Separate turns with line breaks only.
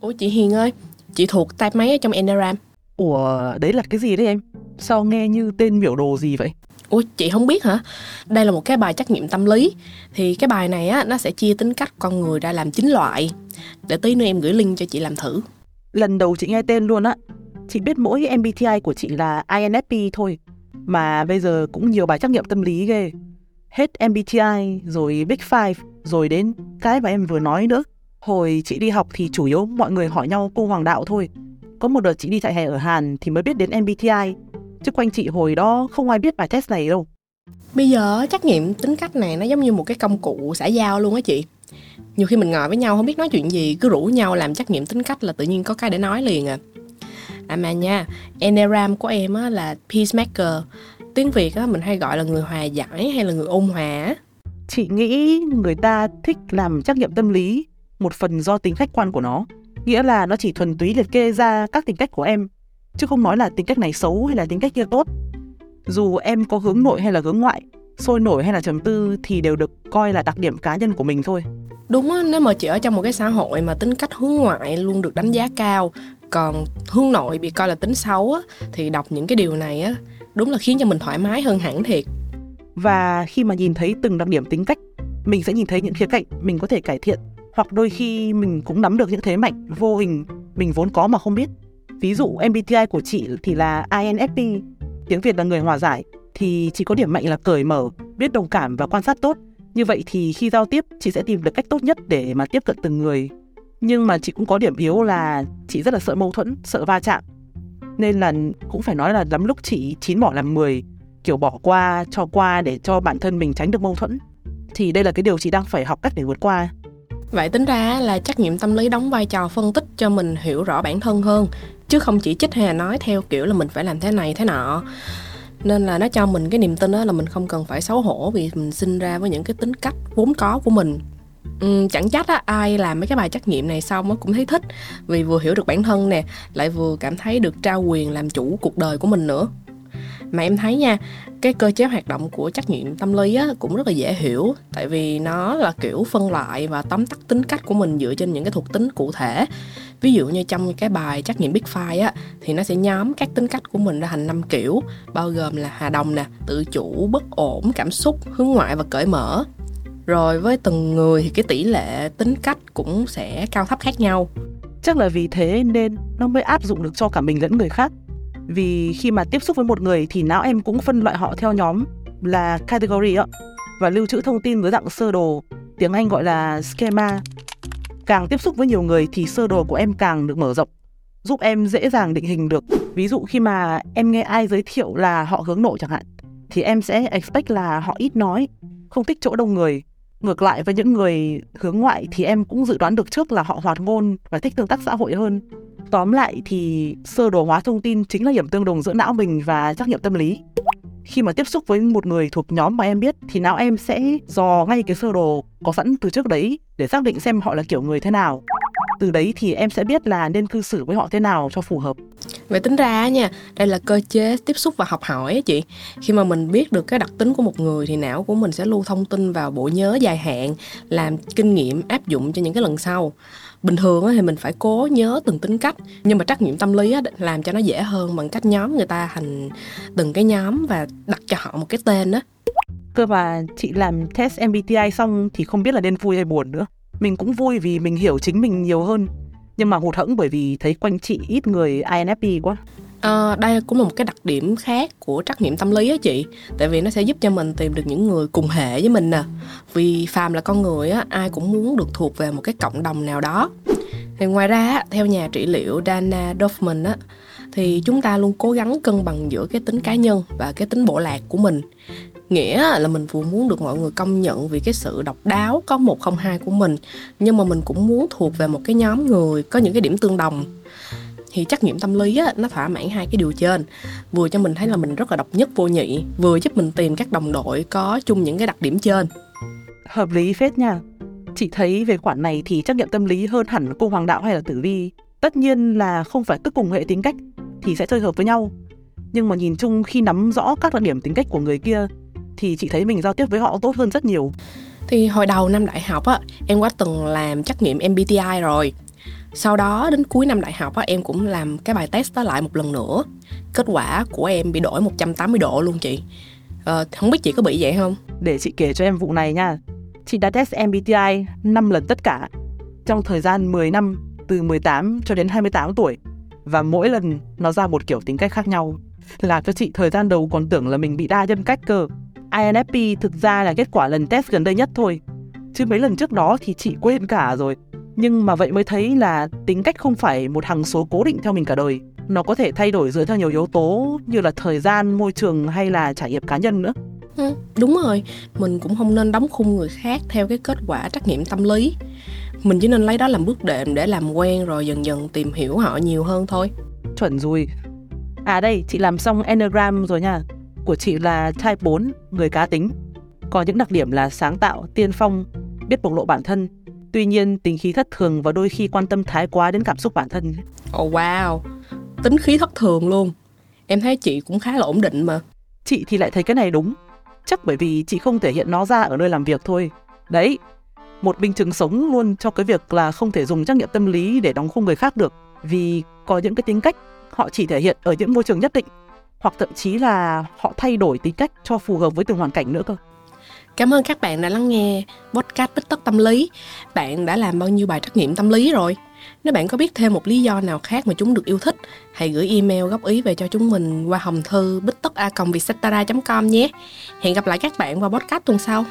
Ủa chị Hiền ơi, chị thuộc type mấy ở trong Enneagram?
Ủa, đấy là cái gì đấy em? Sao nghe như tên biểu đồ gì vậy?
Ủa chị không biết hả? Đây là một cái bài trắc nghiệm tâm lý Thì cái bài này á, nó sẽ chia tính cách con người ra làm 9 loại Để tí nữa em gửi link cho chị làm thử
Lần đầu chị nghe tên luôn á. Chị biết mỗi MBTI của chị là INFP thôi. Mà bây giờ cũng nhiều bài trắc nghiệm tâm lý ghê. Hết MBTI, rồi Big Five, rồi đến cái mà em vừa nói nữa. Hồi chị đi học thì chủ yếu mọi người hỏi nhau cô Hoàng đạo thôi. Có một đợt chị đi chạy hè ở Hàn thì mới biết đến MBTI. Chứ quanh chị hồi đó không ai biết bài test này đâu.
Bây giờ trắc nghiệm tính cách này nó giống như một cái công cụ xã giao luôn á chị Nhiều khi mình ngồi với nhau không biết nói chuyện gì Cứ rủ nhau làm trắc nghiệm tính cách là tự nhiên có cái để nói liền à À mà nha, Enneagram của em á là Peacemaker Tiếng Việt á mình hay gọi là người hòa giải hay là người ôn hòa.
Chị nghĩ người ta thích làm trắc nghiệm tâm lý một phần do tính khách quan của nó. Nghĩa là nó chỉ thuần túy liệt kê ra các tính cách của em, chứ không nói là tính cách này xấu hay là tính cách kia tốt. Dù em có hướng nội hay là hướng ngoại, sôi nổi hay là trầm tư thì đều được coi là đặc điểm cá nhân của mình thôi.
Đúng á, nếu mà chị ở trong một cái xã hội mà tính cách hướng ngoại luôn được đánh giá cao Còn hướng nội bị coi là tính xấu á Thì đọc những cái điều này á Đúng là khiến cho mình thoải mái hơn hẳn thiệt
Và khi mà nhìn thấy từng đặc điểm tính cách, mình sẽ nhìn thấy những khía cạnh mình có thể cải thiện hoặc đôi khi mình cũng nắm được những thế mạnh vô hình mình vốn có mà không biết. Ví dụ MBTI của chị thì là INFP, tiếng Việt là người hòa giải, thì chị có điểm mạnh là cởi mở, biết đồng cảm và quan sát tốt. Như vậy thì khi giao tiếp, chị sẽ tìm được cách tốt nhất để mà tiếp cận từng người. Nhưng mà chị cũng có điểm yếu là chị rất là sợ mâu thuẫn, sợ va chạm. Nên là cũng phải nói là lắm lúc chị chín bỏ làm 10, kiểu bỏ qua, cho qua để cho bản thân mình tránh được mâu thuẫn. Thì đây là cái điều chị đang phải học cách để vượt qua.
Vậy tính ra là trắc nghiệm tâm lý đóng vai trò phân tích cho mình hiểu rõ bản thân hơn Chứ không chỉ trích hay là nói theo kiểu là mình phải làm thế này thế nọ. Nên là nó cho mình cái niềm tin đó là mình không cần phải xấu hổ vì mình sinh ra với những cái tính cách vốn có của mình. Ừ, chẳng trách á ai làm mấy cái bài trắc nghiệm này xong á cũng thấy thích vì vừa hiểu được bản thân nè lại vừa cảm thấy được trao quyền làm chủ cuộc đời của mình nữa mà em thấy nha cái cơ chế hoạt động của trắc nghiệm tâm lý á, cũng rất là dễ hiểu. Tại vì nó là kiểu phân loại và tóm tắt tính cách của mình dựa trên những cái thuộc tính cụ thể. Ví dụ như trong cái bài trắc nghiệm Big Five á thì nó sẽ nhóm các tính cách của mình ra thành năm kiểu bao gồm là hà đồng nè tự chủ bất ổn cảm xúc hướng ngoại và cởi mở. Rồi với từng người thì cái tỷ lệ tính cách cũng sẽ cao thấp khác nhau.
Chắc là vì thế nên nó mới áp dụng được cho cả mình lẫn người khác. Vì khi mà tiếp xúc với một người thì não em cũng phân loại họ theo nhóm là category ạ và lưu trữ thông tin với dạng sơ đồ, tiếng Anh gọi là schema. Càng tiếp xúc với nhiều người thì sơ đồ của em càng được mở rộng, giúp em dễ dàng định hình được. Ví dụ khi mà em nghe ai giới thiệu là họ hướng nội chẳng hạn, thì em sẽ expect là họ ít nói, không thích chỗ đông người. Ngược lại với những người hướng ngoại thì em cũng dự đoán được trước là họ hoạt ngôn và thích tương tác xã hội hơn. Tóm lại thì sơ đồ hóa thông tin chính là điểm tương đồng giữa não mình và trắc nghiệm tâm lý. Khi mà tiếp xúc với một người thuộc nhóm mà em biết thì não em sẽ dò ngay cái sơ đồ có sẵn từ trước đấy để xác định xem họ là kiểu người thế nào. Từ đấy thì em sẽ biết là nên cư xử với họ thế nào cho phù hợp.
Vậy tính ra nha, đây là cơ chế tiếp xúc và học hỏi á chị. Khi mà mình biết được cái đặc tính của một người thì não của mình sẽ lưu thông tin vào bộ nhớ dài hạn, làm kinh nghiệm áp dụng cho những cái lần sau. Bình thường thì mình phải cố nhớ từng tính cách, nhưng mà trắc nghiệm tâm lý á làm cho nó dễ hơn bằng cách nhóm người ta thành từng cái nhóm và đặt cho họ một cái tên á.
Cơ mà chị làm test MBTI xong thì không biết là nên vui hay buồn nữa. Mình cũng vui vì mình hiểu chính mình nhiều hơn. Nhưng mà hụt hẫng bởi vì thấy quanh chị ít người INFP quá.
À, đây cũng là một cái đặc điểm khác của trắc nghiệm tâm lý á chị Tại vì nó sẽ giúp cho mình tìm được những người cùng hệ với mình nè Vì phàm là con người á, ai cũng muốn được thuộc về một cái cộng đồng nào đó thì ngoài ra theo nhà trị liệu Dana Dorfman á thì chúng ta luôn cố gắng cân bằng giữa cái tính cá nhân và cái tính bộ lạc của mình nghĩa là mình vừa muốn được mọi người công nhận vì cái sự độc đáo có một không hai của mình nhưng mà mình cũng muốn thuộc về một cái nhóm người có những cái điểm tương đồng. Thì trắc nghiệm tâm lý á, nó thỏa mãn hai cái điều trên. Vừa cho mình thấy là mình rất là độc nhất vô nhị vừa giúp mình tìm các đồng đội có chung những cái đặc điểm trên.
Hợp lý phết nha. Chị thấy về khoản này thì trắc nghiệm tâm lý hơn hẳn cô hoàng đạo hay là tử vi. Tất nhiên là không phải cứ cùng hệ tính cách thì sẽ chơi hợp với nhau. Nhưng mà nhìn chung khi nắm rõ các đặc điểm tính cách của người kia thì chị thấy mình giao tiếp với họ tốt hơn rất nhiều.
Thì hồi đầu năm đại học á em quá từng làm trắc nghiệm MBTI rồi. Sau đó đến cuối năm đại học á em cũng làm cái bài test đó lại một lần nữa. Kết quả của em bị đổi 180 độ luôn chị. Ờ, không biết chị có bị vậy không?
Để chị kể cho em vụ này nha. Chị đã test MBTI 5 lần tất cả trong thời gian 10 năm từ 18 cho đến 28 tuổi. Và mỗi lần nó ra một kiểu tính cách khác nhau làm cho chị thời gian đầu còn tưởng là mình bị đa nhân cách cơ INFP thực ra là kết quả lần test gần đây nhất thôi. Chứ mấy lần trước đó thì chị quên cả rồi. Nhưng mà vậy mới thấy là tính cách không phải một hằng số cố định theo mình cả đời. Nó có thể thay đổi dựa theo nhiều yếu tố như là thời gian môi trường hay là trải nghiệm cá nhân nữa.
Ừ, đúng rồi. Mình cũng không nên đóng khung người khác theo cái kết quả trắc nghiệm tâm lý. Mình chỉ nên lấy đó làm bước đệm để làm quen rồi dần dần tìm hiểu họ nhiều hơn thôi.
Chuẩn rồi. À đây chị làm xong enneagram rồi nha của chị là type 4 người cá tính. Có những đặc điểm là sáng tạo tiên phong biết bộc lộ bản thân. Tuy nhiên tính khí thất thường và đôi khi quan tâm thái quá đến cảm xúc bản thân.
Oh wow. Tính khí thất thường luôn. Em thấy chị cũng khá là ổn định mà.
Chị thì lại thấy cái này đúng. Chắc bởi vì chị không thể hiện nó ra ở nơi làm việc thôi. Đấy một minh chứng sống luôn cho cái việc là không thể dùng trắc nghiệm tâm lý để đóng khung người khác được. Vì có những cái tính cách họ chỉ thể hiện ở những môi trường nhất định hoặc thậm chí là họ thay đổi tính cách cho phù hợp với từng hoàn cảnh nữa cơ
Cảm ơn các bạn đã lắng nghe podcast Bích Tất Tâm Lý. Bạn đã làm bao nhiêu bài trắc nghiệm tâm lý rồi? Nếu bạn có biết thêm một lý do nào khác mà chúng được yêu thích, hãy gửi email góp ý về cho chúng mình qua hòm thư bích tất a com nhé. Hẹn gặp lại các bạn vào podcast tuần sau.